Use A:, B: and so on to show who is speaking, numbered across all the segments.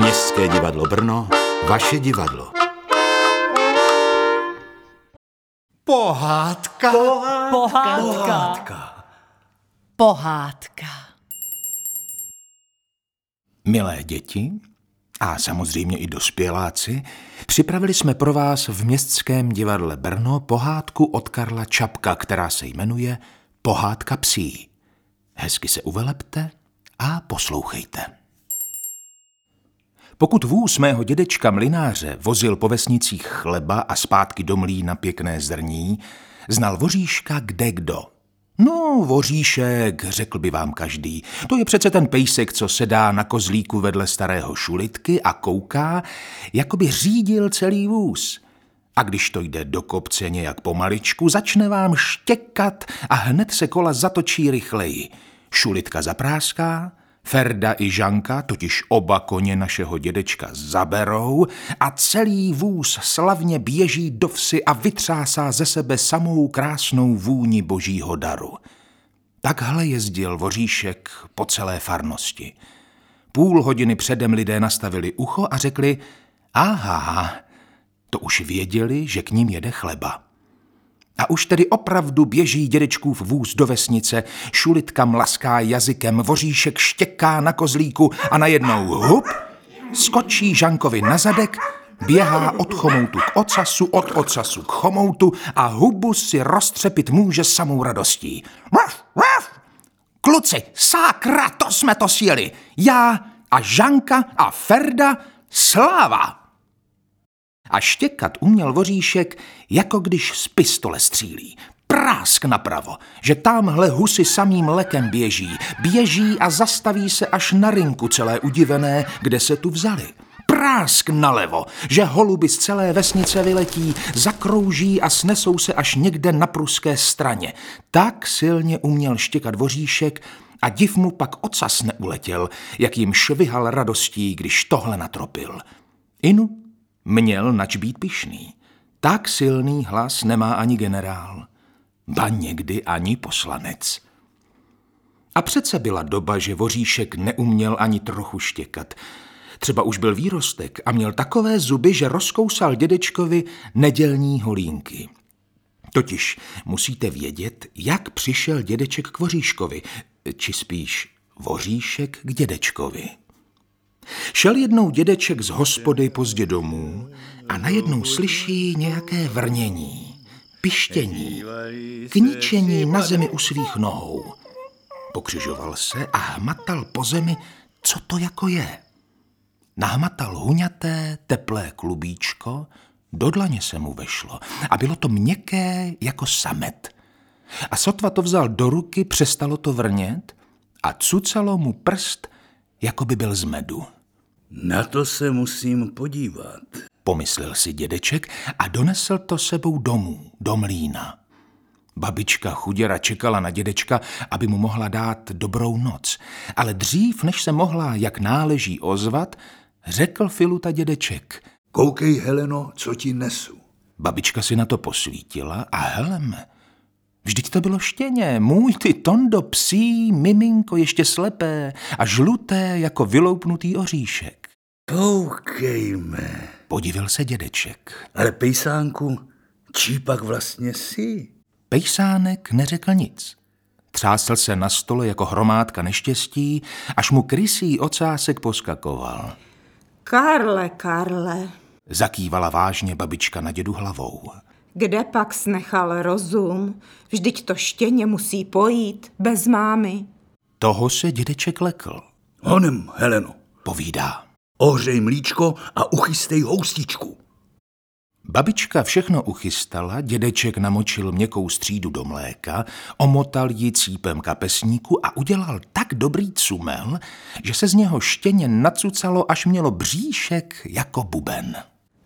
A: Městské divadlo Brno, vaše divadlo.
B: Pohádka.
C: Pohádka.
B: Pohádka.
C: Pohádka.
D: Milé děti a samozřejmě i dospěláci, připravili jsme pro vás v Městském divadle Brno pohádku od Karla Čapka, která se jmenuje Pohádka psí. Hezky se uvelepte a poslouchejte. Pokud vůz mého dědečka mlináře vozil po vesnicích chleba a zpátky do mlýna pěkné zrní, znal voříška kde kdo. No, voříšek, řekl by vám každý. To je přece ten pejsek, co sedá na kozlíku vedle starého šulitky a kouká, jako by řídil celý vůz. A když to jde do kopce nějak pomaličku, začne vám štěkat a hned se kola zatočí rychleji. Šulitka zapráská, Ferda i Žanka totiž oba koně našeho dědečka zaberou a celý vůz slavně běží do vsi a vytřásá ze sebe samou krásnou vůni božího daru. Takhle jezdil voříšek po celé farnosti. Půl hodiny předem lidé nastavili ucho a řekli, aha, to už věděli, že k ním jede chleba. A už tedy opravdu běží dědečkův vůz do vesnice, šulitka mlaská jazykem, voříšek štěká na kozlíku a najednou hup, skočí Žankovi na zadek, běhá od chomoutu k ocasu, od ocasu k chomoutu a hubu si roztřepit může samou radostí. Kluci, sákra, to jsme to sjeli. Já a Žanka a Ferda, sláva! A štěkat uměl voříšek, jako když z pistole střílí. Prásk napravo, že tamhle husy samým lekem běží. Běží a zastaví se až na rinku celé udivené, kde se tu vzali. Prásk nalevo, že holuby z celé vesnice vyletí, zakrouží a snesou se až někde na pruské straně. Tak silně uměl štěkat voříšek, a div mu pak ocas neuletěl, jak jim švihal radostí, když tohle natropil. Inu Měl nač být pišný. Tak silný hlas nemá ani generál, ba někdy ani poslanec. A přece byla doba, že voříšek neuměl ani trochu štěkat. Třeba už byl výrostek a měl takové zuby, že rozkousal dědečkovi nedělní holínky. Totiž musíte vědět, jak přišel dědeček k voříškovi, či spíš voříšek k dědečkovi. Šel jednou dědeček z hospody pozdě domů a najednou slyší nějaké vrnění, pištění, kničení na zemi u svých nohou. Pokřižoval se a hmatal po zemi, co to jako je. Nahmatal huňaté, teplé klubíčko, do dlaně se mu vešlo a bylo to měkké jako samet. A sotva to vzal do ruky, přestalo to vrnět a cucalo mu prst, jako by byl z medu.
B: Na to se musím podívat.
D: Pomyslel si dědeček a donesl to sebou domů, do mlína. Babička chuděra čekala na dědečka, aby mu mohla dát dobrou noc. Ale dřív, než se mohla, jak náleží ozvat, řekl Filuta dědeček.
B: Koukej, Heleno, co ti nesu.
D: Babička si na to posvítila a helem, Vždyť to bylo štěně, můj ty tondo psí, miminko ještě slepé a žluté jako vyloupnutý oříšek.
B: Koukejme.
D: Podivil se dědeček.
B: Ale pejsánku, čí pak vlastně jsi?
D: Pejsánek neřekl nic. Třásl se na stole jako hromádka neštěstí, až mu krysý ocásek poskakoval.
E: Karle, Karle,
D: Zakývala vážně babička na dědu hlavou.
E: kde pak snechal rozum? Vždyť to štěně musí pojít bez mámy.
D: Toho se dědeček lekl,
B: Honem, Heleno.
D: povídá.
B: Ohřej mlíčko a uchystej houstičku.
D: Babička všechno uchystala, dědeček namočil měkkou střídu do mléka, omotal ji cípem kapesníku a udělal tak dobrý cumel, že se z něho štěně nacucalo, až mělo bříšek jako buben.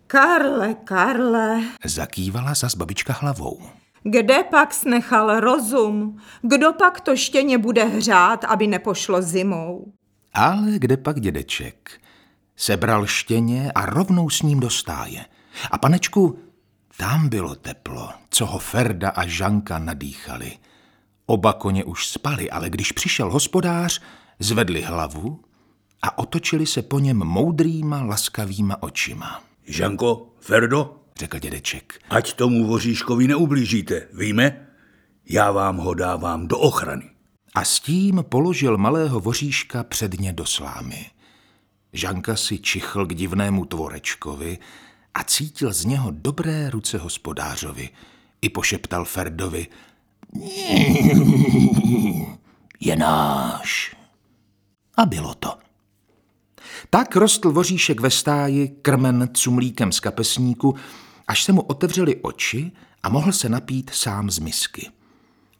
E: Karle, Karle,
D: Zakývala zas babička hlavou.
E: kde pak snechal rozum? Kdo pak to štěně bude hřát, aby nepošlo zimou?
D: Ale kde pak dědeček? Sebral štěně a rovnou s ním do stáje. A panečku, tam bylo teplo, co ho Ferda a Žanka nadýchali. Oba koně už spali, ale když přišel hospodář, zvedli hlavu a otočili se po něm moudrýma, laskavýma očima.
B: Žanko, Ferdo,
D: Řekl dědeček.
B: ať tomu voříškovi neublížíte, víme? Já vám ho dávám do ochrany.
D: A s tím položil malého voříška předně do slámy. Žanka si čichl k divnému tvorečkovi a cítil z něho dobré ruce hospodářovi. I pošeptal Ferdovi. Je náš. A bylo to. Tak rostl voříšek ve stáji, krmen cumlíkem z kapesníku, až se mu otevřely oči a mohl se napít sám z misky.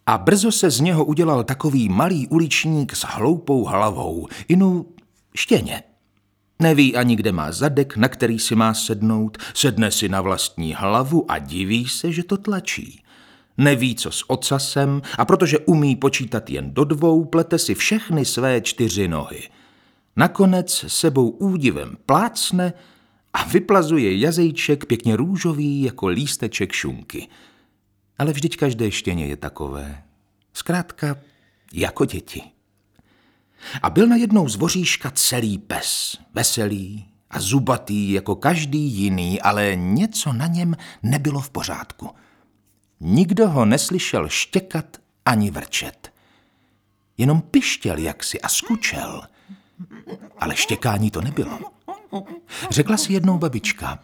D: A brzo se z něho udělal takový malý uličník s hloupou hlavou, inu štěně. Neví ani, kde má zadek, na který si má sednout, sedne si na vlastní hlavu a diví se, že to tlačí. Neví, co s ocasem a protože umí počítat jen do dvou, plete si všechny své čtyři nohy. Nakonec sebou údivem plácne a vyplazuje jazejček pěkně růžový jako lísteček šunky. Ale vždyť každé štěně je takové. Zkrátka, jako děti. A byl najednou z voříška celý pes, veselý a zubatý jako každý jiný, ale něco na něm nebylo v pořádku. Nikdo ho neslyšel štěkat ani vrčet. Jenom pištěl jaksi a skučel. Ale štěkání to nebylo. Řekla si jednou babička,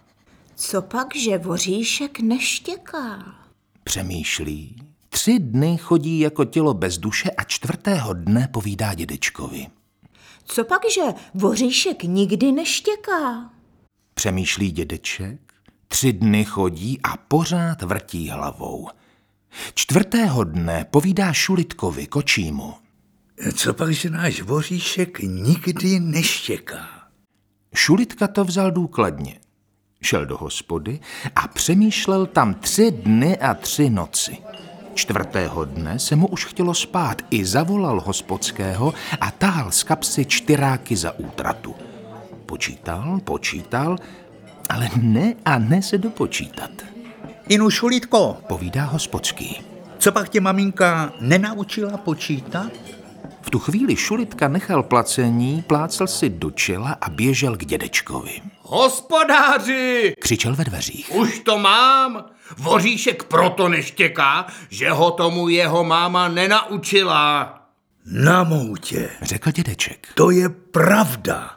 E: Co pak, že voříšek neštěká?
D: přemýšlí. Tři dny chodí jako tělo bez duše a čtvrtého dne povídá dědečkovi.
E: Co pak, že voříšek nikdy neštěká?
D: Přemýšlí dědeček, tři dny chodí a pořád vrtí hlavou. Čtvrtého dne povídá Šulitkovi, kočímu.
B: Co pak, že náš voříšek nikdy neštěká?
D: Šulitka to vzal důkladně. Šel do hospody a přemýšlel tam tři dny a tři noci. Čtvrtého dne se mu už chtělo spát, i zavolal hospodského a tahal z kapsy čtyráky za útratu. Počítal, počítal, ale ne a ne se dopočítat,
B: Inu Šulítko,
D: povídá hospodský.
B: co pak tě maminka nenaučila počítat?
D: Tu chvíli Šulitka nechal placení, plácel si do čela a běžel k dědečkovi.
F: Hospodáři,
D: Křičel ve dveřích.
F: už to mám. Voříšek proto neštěká, že ho tomu jeho máma nenaučila.
B: Na moutě,
D: Řekl dědeček.
B: to je pravda.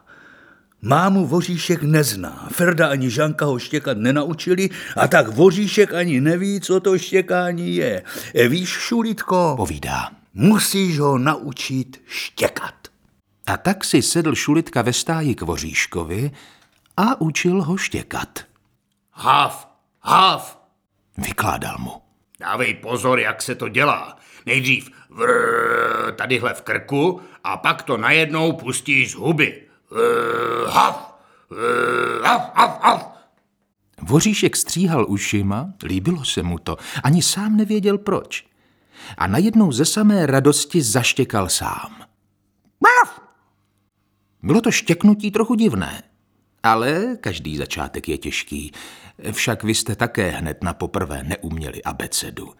B: Mámu voříšek nezná, Ferda ani Žanka ho štěkat nenaučili a tak voříšek ani neví, co to štěkání je. E, Víš, Šulítko,
D: Povídá.
B: Musíš ho naučit štěkat.
D: A tak si sedl Šulitka ve stáji k voříškovi a učil ho štěkat.
F: Hav, hav.
D: Vykládal mu.
F: Dávej pozor, jak se to dělá. Nejdřív vrr, tadyhle v krku a pak to najednou pustíš z huby. Hav, hav, hav, hav.
D: Voříšek stříhal ušima, líbilo se mu to, ani sám nevěděl proč. A najednou ze samé radosti zaštěkal sám. Bylo to štěknutí trochu divné, ale každý začátek je těžký. Však vy jste také hned na poprvé neuměli abecedu.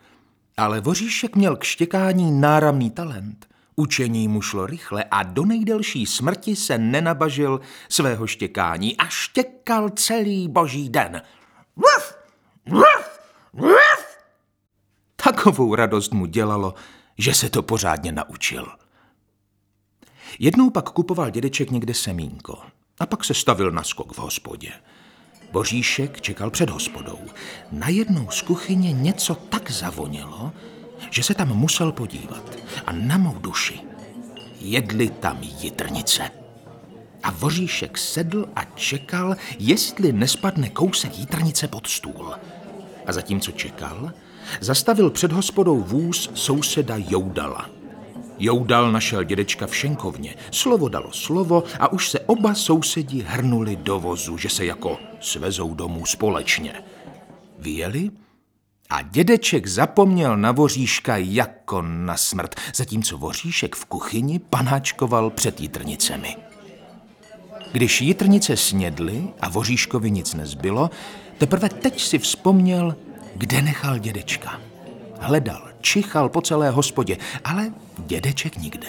D: Ale Voříšek měl k štěkání náramný talent. Učení mu šlo rychle a do nejdelší smrti se nenabažil svého štěkání a štěkal celý boží den. Vuf, vuf, vuf. Takovou radost mu dělalo, že se to pořádně naučil. Jednou pak kupoval dědeček někde semínko a pak se stavil na skok v hospodě. Boříšek čekal před hospodou. Najednou z kuchyně něco tak zavonilo, že se tam musel podívat. A na mou duši jedli tam jitrnice. A Voříšek sedl a čekal, jestli nespadne kousek jitrnice pod stůl. A zatímco čekal, zastavil před hospodou vůz souseda Joudala. Joudal našel dědečka v šenkovně, slovo dalo slovo a už se oba sousedi hrnuli do vozu, že se jako svezou domů společně. Vyjeli a dědeček zapomněl na voříška jako na smrt, zatímco voříšek v kuchyni panáčkoval před jitrnicemi. Když jitrnice snědly a voříškovi nic nezbylo, teprve teď si vzpomněl, kde nechal dědečka. Hledal, čichal po celé hospodě, ale dědeček nikde.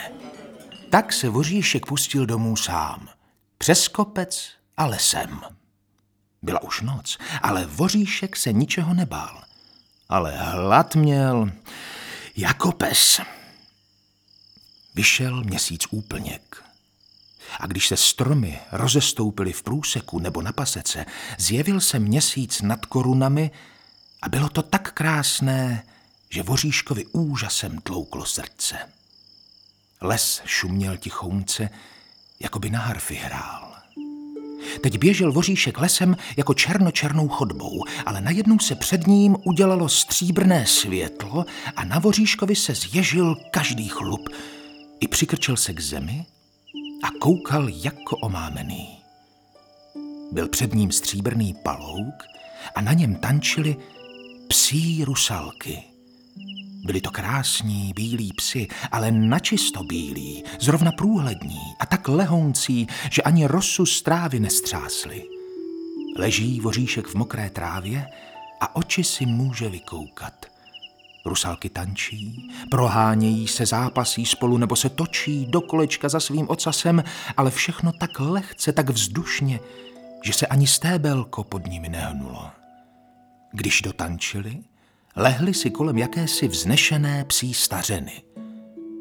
D: Tak se voříšek pustil domů sám. přes kopec a lesem. Byla už noc, ale voříšek se ničeho nebál. Ale hlad měl jako pes. Vyšel měsíc úplněk. A když se stromy rozestoupily v průseku nebo na pasece, zjevil se měsíc nad korunami a bylo to tak krásné, že voříškovi úžasem tlouklo srdce. Les šuměl tichounce, jako by na harfy hrál. Teď běžel voříšek lesem jako černočernou chodbou, ale najednou se před ním udělalo stříbrné světlo a na voříškovi se zježil každý chlup. I přikrčil se k zemi a koukal jako omámený. Byl před ním stříbrný palouk a na něm tančili psí rusalky. Byli to krásní bílí psi, ale načisto bílí, zrovna průhlední a tak lehoncí, že ani rosu z trávy nestřásli. Leží voříšek v mokré trávě a oči si může vykoukat. Rusalky tančí, prohánějí se, zápasí spolu nebo se točí do kolečka za svým ocasem, ale všechno tak lehce, tak vzdušně, že se ani stébelko pod nimi nehnulo. Když dotančili, lehli si kolem jakési vznešené psí stařeny.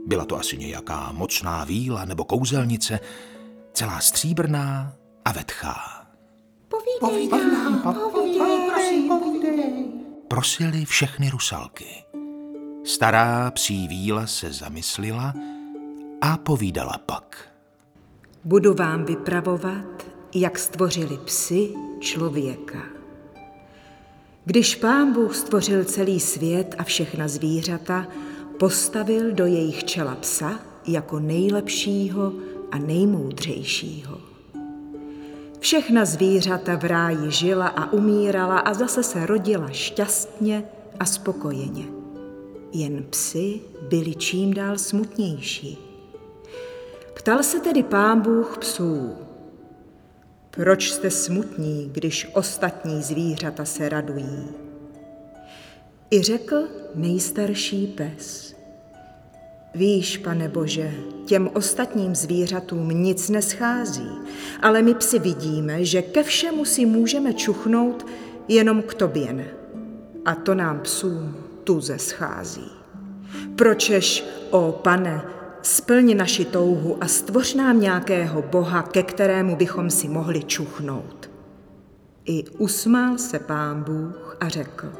D: Byla to asi nějaká mocná víla nebo kouzelnice, celá stříbrná a vetchá.
E: Povídej nám, povídej, prosím, povídej.
D: Prosili všechny rusalky. Stará psí víla se zamyslila a povídala pak.
E: Budu vám vypravovat, jak stvořili psi člověka. Když pán Bůh stvořil celý svět a všechna zvířata, postavil do jejich čela psa jako nejlepšího a nejmoudřejšího. Všechna zvířata v ráji žila a umírala a zase se rodila šťastně a spokojeně. Jen psy byli čím dál smutnější. Ptal se tedy pán Bůh psů, proč jste smutní, když ostatní zvířata se radují? I řekl nejstarší pes. Víš, pane Bože, těm ostatním zvířatům nic neschází, ale my psi vidíme, že ke všemu si můžeme čuchnout, jenom k tobě ne. A to nám psům tuze schází. Pročeš, o pane, splň naši touhu a stvoř nám nějakého boha, ke kterému bychom si mohli čuchnout. I usmál se pán Bůh a řekl,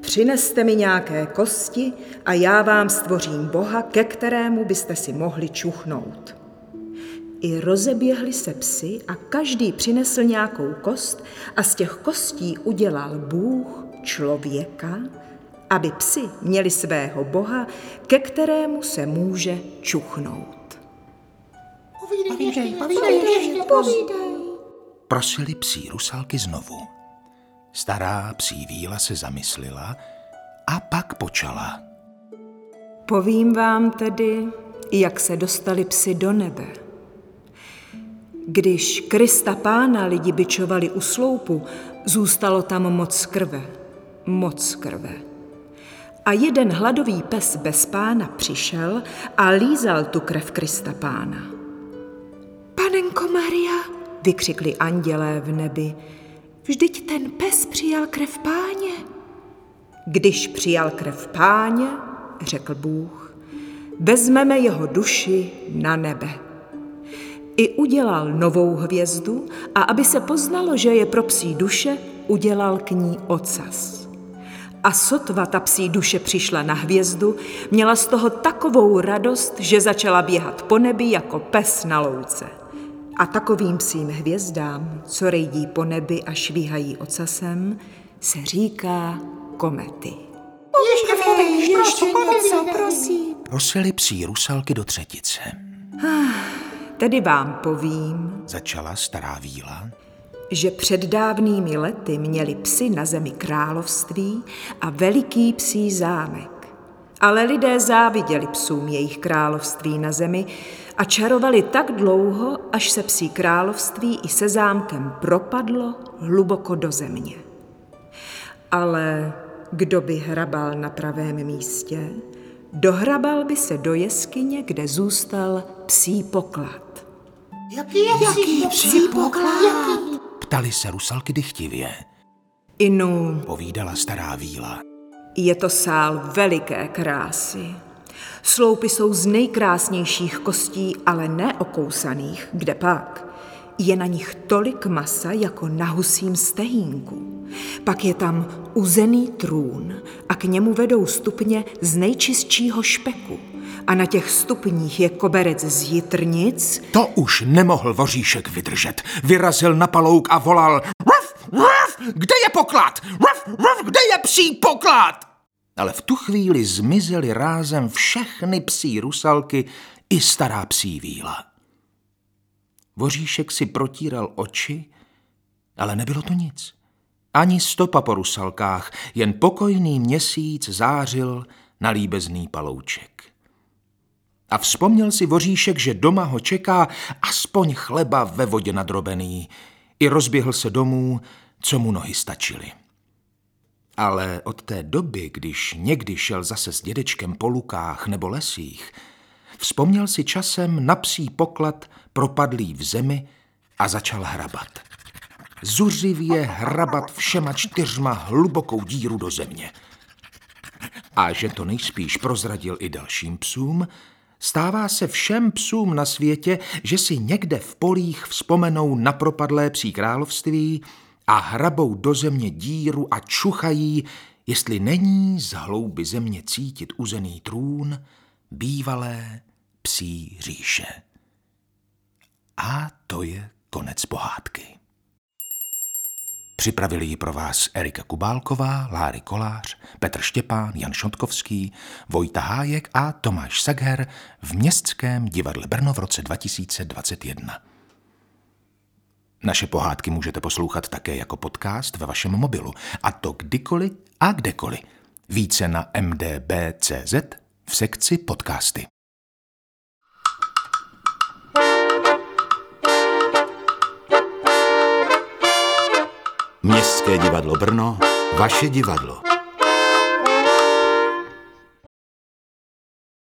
E: přineste mi nějaké kosti a já vám stvořím boha, ke kterému byste si mohli čuchnout. I rozeběhli se psi a každý přinesl nějakou kost a z těch kostí udělal Bůh člověka, aby psi měli svého boha, ke kterému se může čuchnout.
C: Povídej, povídej, povídej.
D: Prosili psí rusalky znovu. Stará psí víla se zamyslela a pak počala.
E: Povím vám tedy, jak se dostali psi do nebe. Když Krista pána lidi bičovali u sloupu, zůstalo tam moc krve, moc krve. A jeden hladový pes bez pána přišel a lízal tu krev Krista pána. Panenko Maria, vykřikli andělé v nebi, vždyť ten pes přijal krev páně. Když přijal krev páně, řekl Bůh, vezmeme jeho duši na nebe. I udělal novou hvězdu a aby se poznalo, že je pro psí duše, udělal k ní ocas. A sotva ta psí duše přišla na hvězdu, měla z toho takovou radost, že začala běhat po nebi jako pes na louce. A takovým psím hvězdám, co rejdí po nebi a švíhají ocasem, se říká komety.
C: Ještě povídej, ještě něco, prosím.
D: Prosili psí rusalky do třetice.
E: Tedy vám povím,
D: Začala stará víla.
E: Že před dávnými lety měli psi na zemi království a veliký psí zámek. Ale lidé záviděli psům jejich království na zemi a čarovali tak dlouho, až se psí království i se zámkem propadlo hluboko do země. Ale kdo by hrabal na pravém místě, dohrabal by se do jeskyně, kde zůstal psí poklad.
C: Jaký, jaký psí poklad?
D: Ptali se rusalky dychtivě.
E: Inu,
D: Povídala stará víla.
E: je to sál veliké krásy. Sloupy jsou z nejkrásnějších kostí, ale neokousaných, kde pak. Je na nich tolik masa jako na husím stehínku. Pak je tam uzený trůn a k němu vedou stupně z nejčistšího špeku. A na těch stupních je koberec z jitrnic,
D: To už nemohl voříšek vydržet. Vyrazil na palouk a volal Ruf, ruf, kde je poklad? Ruf, ruf, kde je psí poklad? Ale v tu chvíli zmizely rázem všechny psí rusalky i stará psí víla. Voříšek si protíral oči, ale nebylo to nic. Ani stopa po rusalkách, jen pokojný měsíc zářil na líbezný palouček. A vzpomněl si voříšek, že doma ho čeká aspoň chleba ve vodě nadrobený. I rozběhl se domů, co mu nohy stačily. Ale od té doby, když někdy šel zase s dědečkem po lukách nebo lesích, vzpomněl si časem na psí poklad propadlý v zemi a začal hrabat. Zuřivě hrabat všema čtyřma hlubokou díru do země. A že to nejspíš prozradil i dalším psům, stává se všem psům na světě, že si někde v polích vzpomenou na propadlé psí království a hrabou do země díru a čuchají, jestli není z hlouby země cítit uzený trůn bývalé psí říše. A to je konec pohádky. Připravili ji pro vás Erika Kubálková, Láry Kolář, Petr Štěpán, Jan Šotkovský, Vojta Hájek a Tomáš Sagher v Městském divadle Brno v roce 2021. Naše pohádky můžete poslouchat také jako podcast ve vašem mobilu, a to kdykoliv a kdekoliv. Více na mdb.cz v sekci podcasty.
A: Městské divadlo Brno, vaše divadlo.